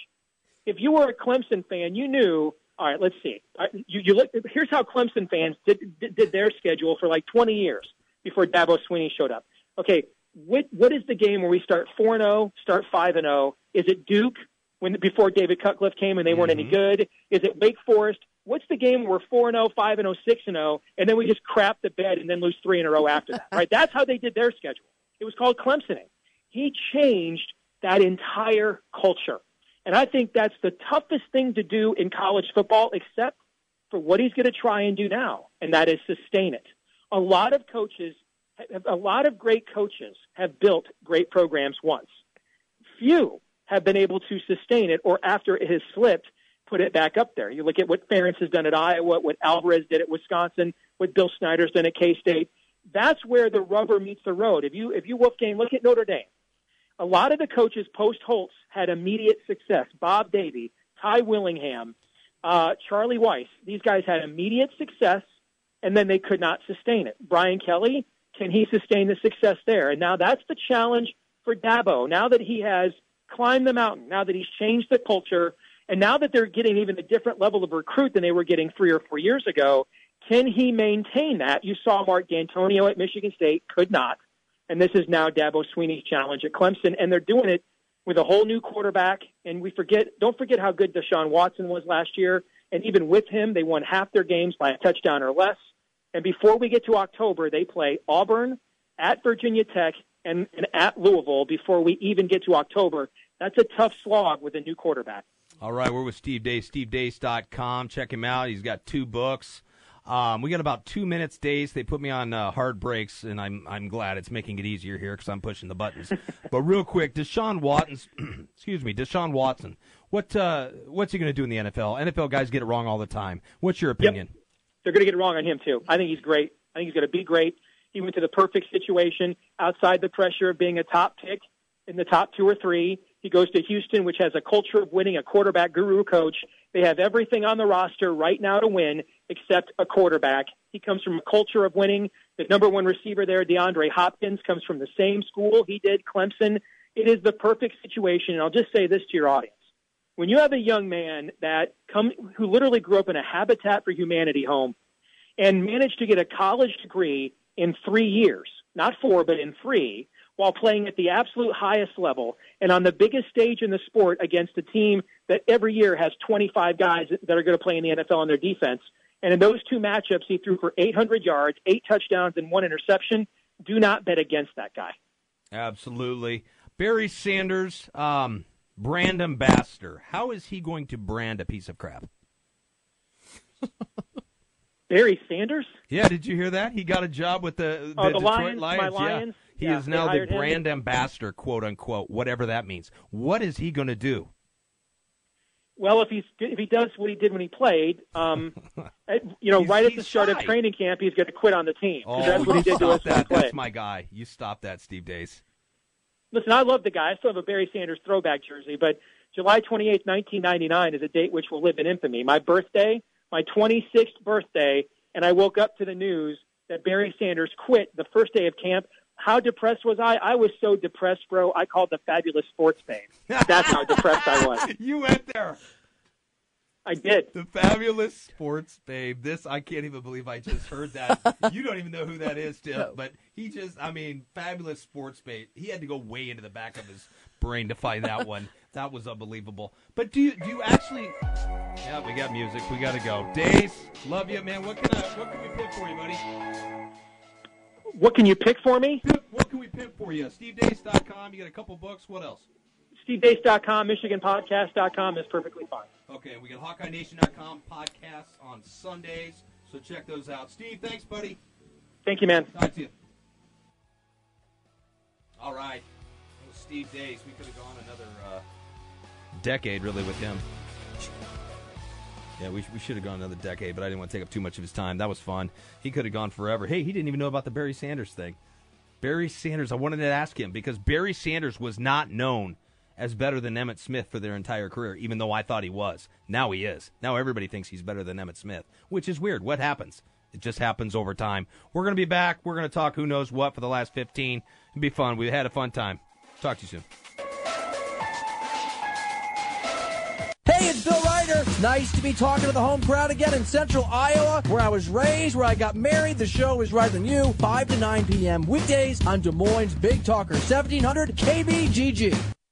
If you were a Clemson fan, you knew, all right, let's see. Right, You, you look, here's how Clemson fans did, did, did their schedule for like 20 years before Dabo Swinney showed up. Okay, what, what is the game where we start 4 and 0, start 5 and 0? Is it Duke when before David Cutcliffe came and they weren't any mm-hmm. good? Is it Wake Forest? What's the game where we're 4 0, 5 0, 6 0, and then we just crap the bed and then lose three in a row after that, right? That's how they did their schedule. It was called Clemsoning. He changed that entire culture. And I think that's the toughest thing to do in college football, except for what he's going to try and do now, and that is sustain it. A lot of coaches, a lot of great coaches have built great programs once. Few have been able to sustain it, or after it has slipped, put it back up there. You look at what Ferentz has done at Iowa, what Alvarez did at Wisconsin, what Bill Snyder's done at K State. That's where the rubber meets the road. If you if you Wolfgang look at Notre Dame, A lot of the coaches post Holtz had immediate success. Bob Davie, Ty Willingham, uh, Charlie Weis. These guys had immediate success, and then they could not sustain it. Brian Kelly, can he sustain the success there? And now that's the challenge for Dabo. Now that he has climbed the mountain, now that he's changed the culture, and now that they're getting even a different level of recruit than they were getting three or four years ago, can he maintain that? You saw Mark Dantonio at Michigan State, could not. And this is now Dabo Swinney's challenge at Clemson, and they're doing it with a whole new quarterback. And we forget, don't forget how good Deshaun Watson was last year. And even with him, they won half their games by a touchdown or less. And before we get to October, they play Auburn, at Virginia Tech, and, and at Louisville before we even get to October. That's a tough slog with a new quarterback. All right, we're with Steve Deace, stevedeace.com. Check him out. He's got two books. Um, we got about two minutes, Deace. They put me on uh, hard breaks, and I'm I'm glad it's making it easier here because I'm pushing the buttons. but real quick, Deshaun Watson, excuse me, Deshaun Watson. What uh, what's he going to do in the NFL? NFL guys get it wrong all the time. What's your opinion? Yep. They're going to get it wrong on him too. I think he's great. I think he's going to be great. He went to the perfect situation outside the pressure of being a top pick in the top two or three. He goes to Houston, which has a culture of winning, a quarterback guru coach. They have everything on the roster right now to win except a quarterback. He comes from a culture of winning. The number one receiver there, DeAndre Hopkins, comes from the same school he did, Clemson. It is the perfect situation. And I'll just say this to your audience. When you have a young man that come, who literally grew up in a Habitat for Humanity home and managed to get a college degree in three years, not four, but in three, while playing at the absolute highest level and on the biggest stage in the sport against a team that every year has 25 guys that are going to play in the NFL on their defense. And in those two matchups, he threw for 800 yards, eight touchdowns, and one interception. Do not bet against that guy. Absolutely. Barry Sanders, um, brand ambassador. How is he going to brand a piece of crap? Barry Sanders? Yeah, did you hear that? He got a job with the, oh, the, Detroit Lions, Lions. My Lions. Yeah. He yeah, is now the brand him. ambassador, quote unquote, whatever that means. What is he going to do? Well, if he's if he does what he did when he played, um, you know, He's- right at the start of training camp, he's going to quit on the team. Oh, that's what he did to us stop that. That's my guy. You stop that, Steve Deace. Listen, I love the guy. I still have a Barry Sanders throwback jersey, but July 28th, 1999 is a date which will live in infamy. My birthday, my 26th birthday, and I woke up to the news that Barry Sanders quit the first day of camp. How depressed was I? I was so depressed, bro. I called the fabulous sports babe. That's how depressed I was. You went there. I did. The fabulous sports babe. This I can't even believe I just heard that. you don't even know who that is, Tim. But he just I mean, fabulous sports babe. He had to go way into the back of his brain to find that one. That was unbelievable. But do you do you actually Yeah, we got music. We gotta go. Deace, love you, man. What can I what can we pick for you, buddy? What can you pick for me? What can we pick for you? SteveDeace.com. You got a couple books. What else? SteveDeace.com, MichiganPodcast.com is perfectly fine. Okay, we got HawkeyeNation.com podcasts on Sundays, so check those out. Steve, thanks, buddy. Thank you, man. Talk to you. All right, Steve Deace. We could have gone another uh, decade, really, with him. Yeah, we, we should have gone another decade, but I didn't want to take up too much of his time. That was fun. He could have gone forever. Hey, he didn't even know about the Barry Sanders thing. Barry Sanders, I wanted to ask him because Barry Sanders was not known as better than Emmitt Smith for their entire career, even though I thought he was. Now he is. Now everybody thinks he's better than Emmitt Smith, which is weird. What happens? It just happens over time. We're going to be back. We're going to talk who knows what for the last 15. It'll be fun. We had a fun time. Talk to you soon. Hey, it's Bill Ryder. Nice to be talking to the home crowd again in central Iowa, where I was raised, where I got married. The show is right than you, 5 to 9 p.m. weekdays on Des Moines Big Talker 1700 KBGG.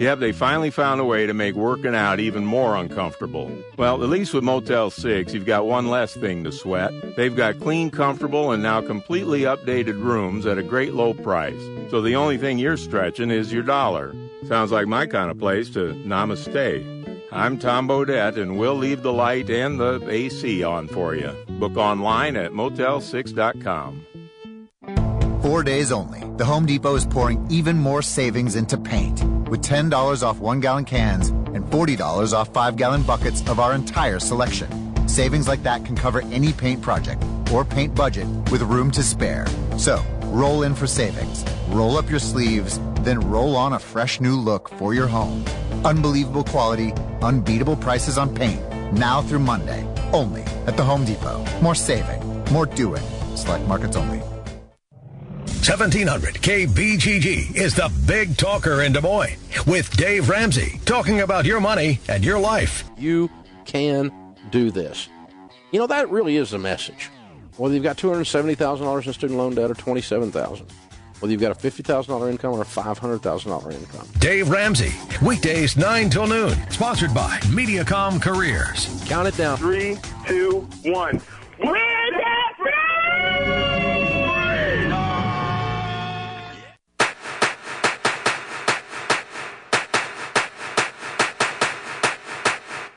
Yep, they finally found a way to make working out even more uncomfortable. Well, at least with Motel 6, you've got one less thing to sweat. They've got clean, comfortable, and now completely updated rooms at a great low price. So the only thing you're stretching is your dollar. Sounds like my kind of place to namaste. I'm Tom Bodett, and we'll leave the light and the AC on for you. Book online at motel6.com. Four days only. The Home Depot is pouring even more savings into paint with $10 off one gallon cans and $40 off five gallon buckets of our entire selection. Savings like that can cover any paint project or paint budget with room to spare. So, roll in for savings, roll up your sleeves, then roll on a fresh new look for your home. Unbelievable quality, unbeatable prices on paint, now through Monday, only at the Home Depot. More saving, more doing. Select markets only. 1700 KBGG is the big talker in Des Moines with Dave Ramsey talking about your money and your life. You can do this. You know, that really is the message. Whether you've got $270,000 in student loan debt or 27000 whether you've got a $50,000 income or a $500,000 income. Dave Ramsey, weekdays 9 till noon, sponsored by Mediacom Careers. Count it down. Three, two, one.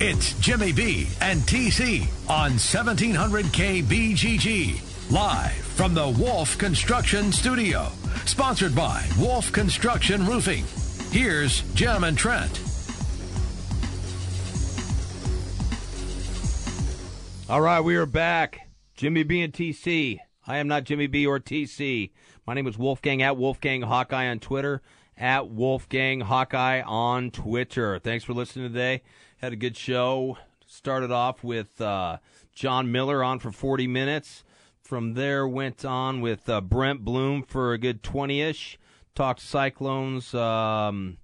It's Jimmy B and TC on 1700 KBGG. Live from the Wolf Construction Studio. Sponsored by Wolf Construction Roofing. Here's Jim and Trent. All right, we are back. Jimmy B and TC. I am not Jimmy B or TC. My name is Wolfgang at Wolfgang Hawkeye on Twitter, at Wolfgang Hawkeye on Twitter. Thanks for listening today. Had a good show. Started off with uh, Jon Miller on for 40 minutes. From there, went on with uh, Brent Blum for a good 20 ish. Talked Cyclones, um,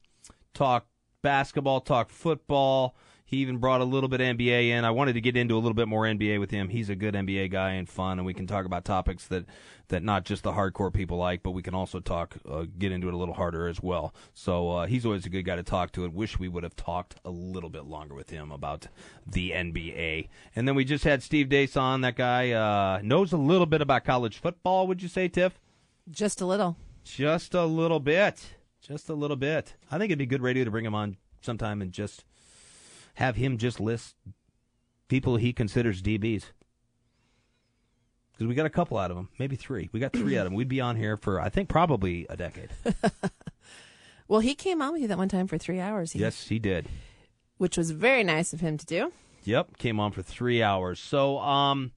talked basketball, talked football. He even brought a little bit of NBA in. I wanted to get into a little bit more NBA with him. He's a good NBA guy and fun, and we can talk about topics that, that not just the hardcore people like, but we can also talk, uh, get into it a little harder as well. So uh, he's always a good guy to talk to, and wish we would have talked a little bit longer with him about the NBA. And then we just had Steve Deace on. That guy uh, knows a little bit about college football, would you say, Tiff? Just a little. Just a little bit. Just a little bit. I think it'd be good radio to bring him on sometime and just have him just list people he considers DBs. Because we got a couple out of them, maybe three. We got three out of them. We'd be on here for, I think, probably a decade. Well, he came on with you that one time for three hours. He, yes, he did. Which was very nice of him to do. Yep, came on for three hours. So, um,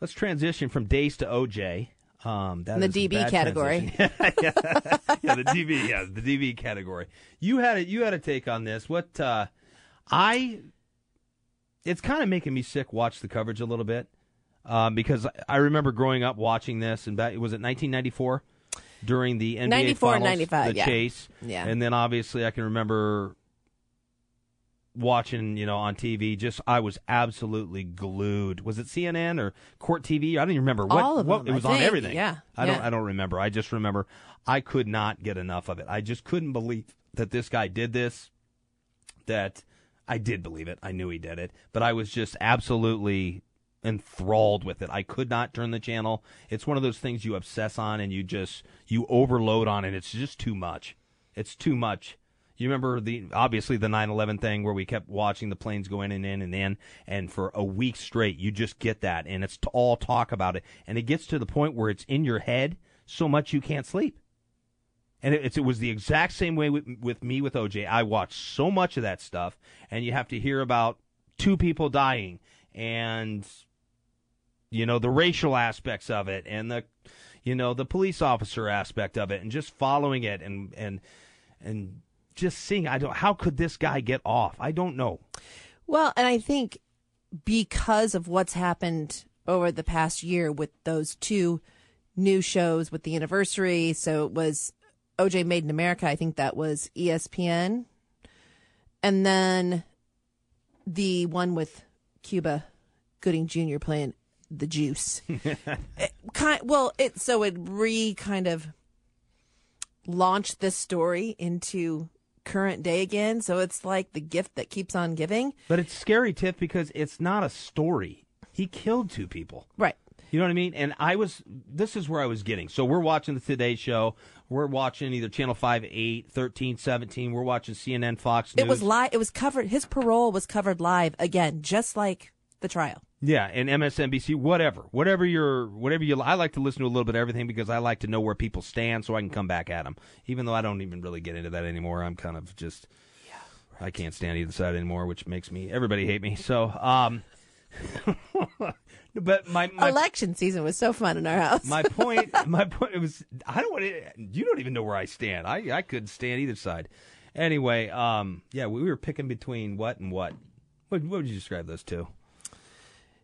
let's transition from Deace to OJ. Um, that In the DB category. yeah, yeah, the DB, yeah, the DB category. You had a you had a take on this. What uh, I, it's kind of making me sick. Watch the coverage a little bit um, because I remember growing up watching this, and back, was it 1994 during the NBA 94 finals, 95, the yeah. chase, Yeah. and then obviously I can remember watching, you know, on TV. Just I was absolutely glued. Was it CNN or Court TV? I don't even remember what. All of what them, it I was on think, everything. yeah, I don't. yeah. I don't remember. I just remember I could not get enough of it. I just couldn't believe that this guy did this. That I did believe it. I knew he did it, but I was just absolutely enthralled with it. I could not turn the channel. It's one of those things you obsess on and you just you overload on it. It's just too much. It's too much. You remember the obviously the 9/11 thing where we kept watching the planes go in and in and in and for a week straight you just get that and it's all talk about it and it gets to the point where it's in your head so much you can't sleep. And it, it was the exact same way with, with me with OJ. I watched so much of that stuff, and you have to hear about two people dying, and you know the racial aspects of it, and the you know the police officer aspect of it, and just following it, and and and just seeing. I don't. How could this guy get off? I don't know. Well, and I think because of what's happened over the past year with those two new shows with the anniversary, so it was OJ Made in America, I think that was ESPN. And then the one with Cuba Gooding Jr. playing the juice. It kind well, it so it re kind of launched this story into current day again. So it's like the gift that keeps on giving. But it's scary, Tiff, because it's not a story. He killed two people. Right. You know what I mean? And I was, this is where I was getting. So we're watching the Today Show. We're watching either Channel 5, 8, 13, 17. We're watching CNN, Fox News. It was live. It was covered. His parole was covered live again, just like the trial. Yeah, and MSNBC, whatever, whatever you're, whatever you. I like to listen to a little bit of everything because I like to know where people stand, so I can come back at them. Even though I don't even really get into that anymore, I'm kind of just, Yeah. I can't stand either side anymore, which makes me everybody hate me. So, um, but my, my Election season was so fun in our house. my point, my point it was I don't want to. You don't even know where I stand. I I couldn't stand either side. Anyway, um, yeah, we were picking between what and what. What, what would you describe those two?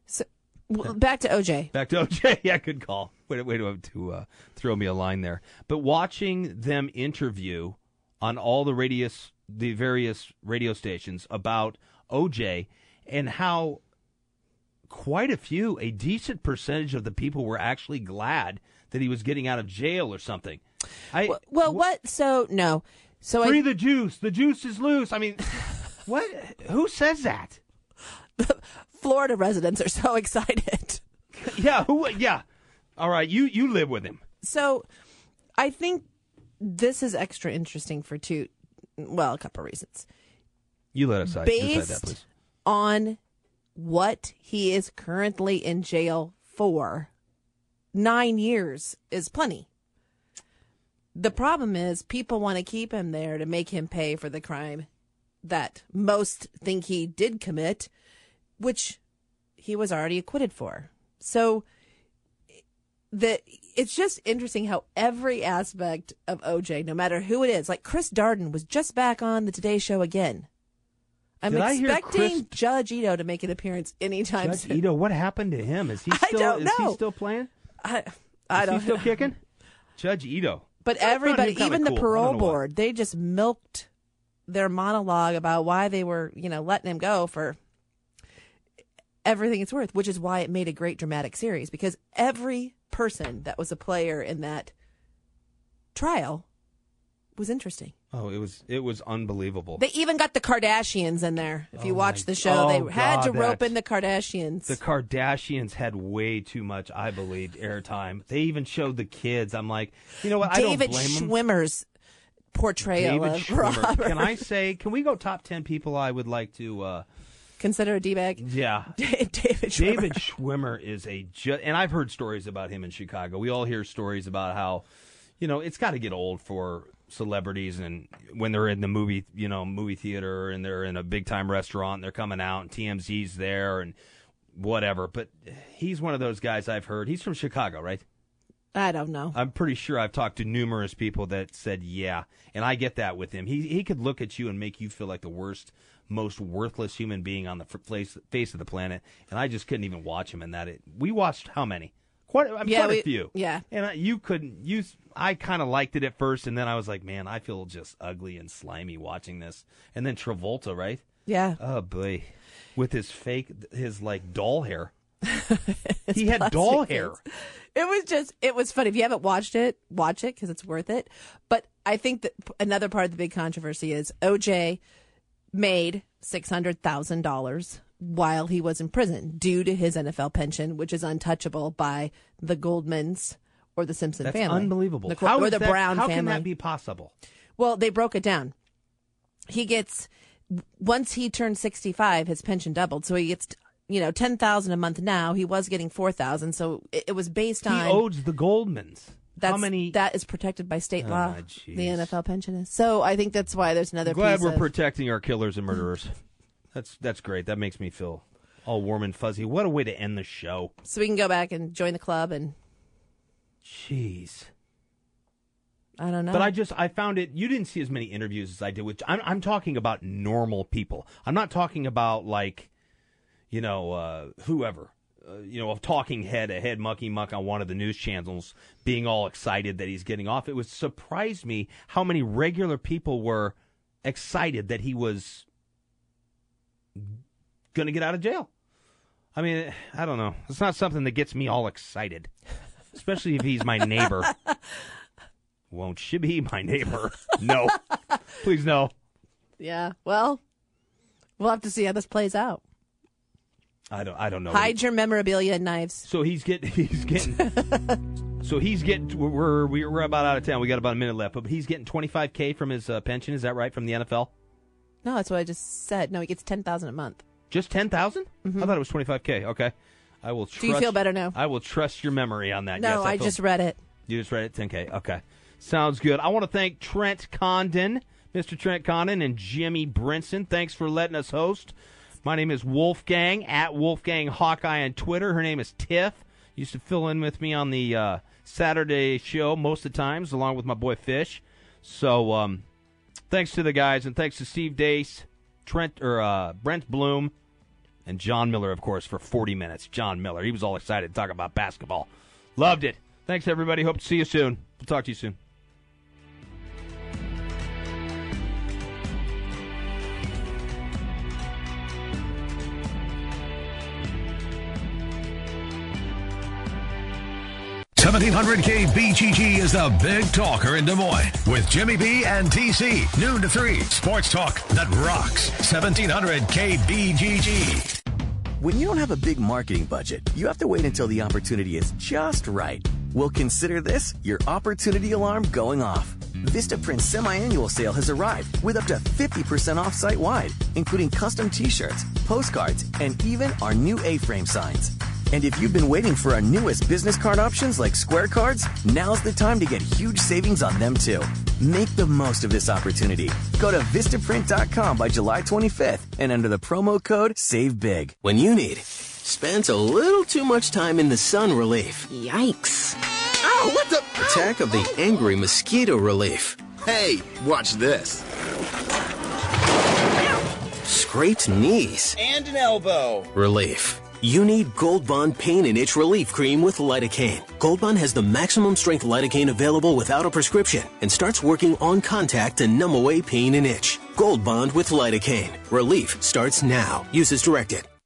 So, well, back to OJ. Back to OJ. Yeah, good call. Way to, way to, to uh, throw me a line there. But watching them interview on all the radius, the various radio stations about OJ and how quite a few, a decent percentage of the people were actually glad that he was getting out of jail or something. I well, well, what? So no. So free I, the juice. The juice is loose. I mean, what? Who says that? Florida residents are so excited. Yeah. Who? Yeah. All right. You you live with him. So I think this is extra interesting for two, well, a couple of reasons. You let us decide that, please. on what he is currently in jail for, nine years is plenty. The problem is people want to keep him there to make him pay for the crime that most think he did commit, which he was already acquitted for. So the it's just interesting how every aspect of OJ, no matter who it is, like Chris Darden was just back on the Today Show again. I'm Did I hear expecting Chris- Judge Ito to make an appearance anytime Judge soon. Ito, what happened to him? Is he still? I still? don't know. Is he still playing? I, I is don't he still know. kicking? Judge Ito. But I everybody, even the cool. I don't parole know why. board, they just milked their monologue about why they were, you know, letting him go for everything it's worth, which is why it made a great dramatic series because every person that was a player in that trial was interesting. Oh, it was it was unbelievable. They even got the Kardashians in there. If you Oh watch the show, oh they had God, to rope in the Kardashians. The Kardashians had way too much, I believe, airtime. They even showed the kids. I'm like, you know what? I David don't blame them. Schwimmer's portrayal David of Schwimmer. Robert. Can I say? Can we go top ten people? I would like to. uh consider a d bag? Yeah, David Schwimmer. David Schwimmer is a ju- and I've heard stories about him in Chicago. We all hear stories about how, you know, it's got to get old for celebrities and when they're in the movie, you know, movie theater and they're in a big time restaurant, and they're coming out and TMZ's there and whatever. But he's one of those guys I've heard. He's from Chicago, right? I don't know. I'm pretty sure I've talked to numerous people that said yeah, and I get that with him. He he could look at you and make you feel like the worst, most worthless human being on the face face of the planet, and I just couldn't even watch him in that. It, we watched how many? Quite, I mean, Yeah, quite we- a few. yeah. and I, you couldn't. You, I kind of liked it at first, and then I was like, man, I feel just ugly and slimy watching this. And then Travolta, right? Yeah. Oh boy, with his fake, his like doll hair. he had doll hair. It was just, it was fun. If you haven't watched it, watch it because it's worth it. But I think that another part of the big controversy is OJ made $600,000 while he was in prison due to his NFL pension, which is untouchable by the Goldmans or the Simpson That's family. unbelievable. The, How or the that- Brown how family. can that be possible? Well, they broke it down. He gets once he turned 65, his pension doubled. So he gets you know, 10,000 a month now. He was getting 4,000, so it, it was based on He owes the Goldmans. that's, How many? that is protected by state Ah, law. jeez. The NFL pension is. So I think that's why there's another I'm Glad we're of, protecting our killers and murderers. that's that's great. That makes me feel all warm and fuzzy. What a way to end the show. so we can go back and join the club and Jeez. I don't know. But I just I found it. You didn't see as many interviews as I did. Which I'm I'm talking about normal people. I'm not talking about like, you know, uh, whoever. Uh, you know, a talking head, a head mucky muck on one of the news channels, being all excited that he's getting off. It was surprised me how many regular people were excited that he was going to get out of jail. I mean, I don't know. It's not something that gets me all excited, especially if he's my neighbor. Won't she be my neighbor? No. Please no. yeah. Well, we'll have to see how this plays out. I don't I don't know. Hide your memorabilia and knives. So he's getting he's getting So he's getting we're we're we're about out of town. We got about a minute left, but he's getting 25k from his uh, pension, is that right from the NFL? No, that's what I just said. No, he gets 10,000 a month. Just 10,000? I thought it was 25k. Okay. I will trust Mm-hmm. Do you feel better now? I will trust your memory on that. No, yes, I feel- just read it. You just read it 10K. Okay. Sounds good. I want to thank Trent Condon, Mr. Trent Condon, and Jimmy Brinson. Thanks for letting us host. My name is Wolfgang, at Wolfgang Hawkeye on Twitter. Her name is Tiff. Used to fill in with me on the uh, Saturday show most of the times, along with my boy Fish. So, um, thanks to the guys, and thanks to Steve Deace, Trent, or uh, Brent Blum, and Jon Miller, of course, for 40 minutes. Jon Miller. He was all excited to talk about basketball. Loved it. Thanks, everybody. Hope to see you soon. We'll talk to you soon. Seventeen hundred K BGG is the big talker in Des Moines with Jimmy B and TC noon to three. Sports talk that rocks. Seventeen hundred K BGG. When you don't have a big marketing budget, you have to wait until the opportunity is just right. Well, consider this your opportunity alarm going off. Vistaprint's semi-annual sale has arrived with up to 50% off site-wide, including custom t-shirts, postcards, and even our new A-frame signs. And if you've been waiting for our newest business card options like Square Cards, now's the time to get huge savings on them too. Make the most of this opportunity. Go to Vistaprint.com by July 25th and under the promo code SAVE BIG. When you need spends a little too much time in the sun relief. Yikes. Ow, what the? Attack of the angry mosquito relief. Hey, watch this. Scraped knees And an elbow. relief. You need Gold Bond Pain and Itch Relief Cream with lidocaine. Gold Bond has the maximum strength lidocaine available without a prescription and starts working on contact to numb away pain and itch. Gold Bond with lidocaine. Relief starts now. Use as directed.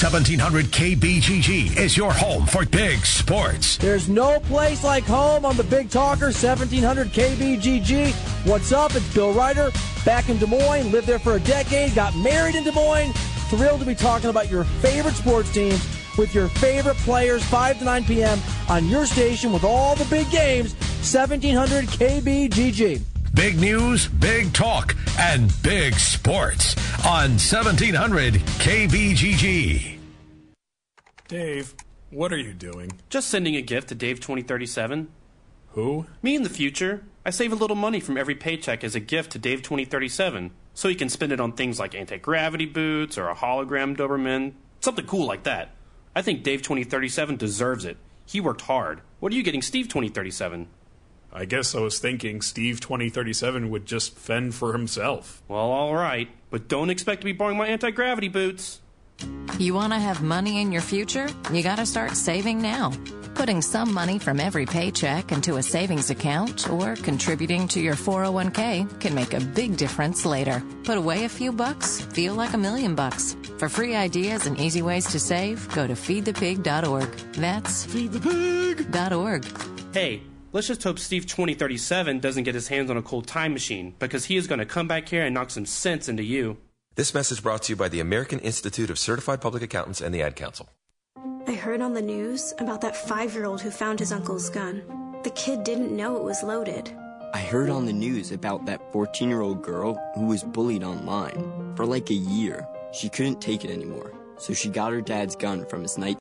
1700 KBGG is your home for big sports. There's no place like home on the Big Talker 1700 KBGG. What's up? It's Bill Ryder back in Des Moines. Lived there for a decade. Got married in Des Moines. Thrilled to be talking about your favorite sports teams with your favorite players 5 to 9 p.m. on your station with all the big games 1700 KBGG. Big news, big talk, and big sports on 1700 KBGG. Dave, what are you doing? Just sending a gift to Dave 2037. Who? Me in the future. I save a little money from every paycheck as a gift to Dave 2037, so he can spend it on things like anti gravity boots or a hologram Doberman, something cool like that. I think Dave 2037 deserves it. He worked hard. What are you getting Steve 2037? I guess I was thinking Steve 2037 would just fend for himself. Well, alright, but don't expect to be borrowing my anti gravity boots. You want to have money in your future? You got to start saving now. Putting some money from every paycheck into a savings account or contributing to your 401k can make a big difference later. Put away a few bucks, feel like a million bucks. For free ideas and easy ways to save, go to feedthepig.org. That's feedthepig.org. Hey, let's just hope Steve 2037 doesn't get his hands on a cold time machine because he is going to come back here and knock some sense into you. This message brought to you by the American Institute of Certified Public Accountants and the Ad Council. I heard on the news about that five year old who found his uncle's gun. The kid didn't know it was loaded. I heard on the news about that 14 year old girl who was bullied online for like a year. She couldn't take it anymore, so she got her dad's gun from his night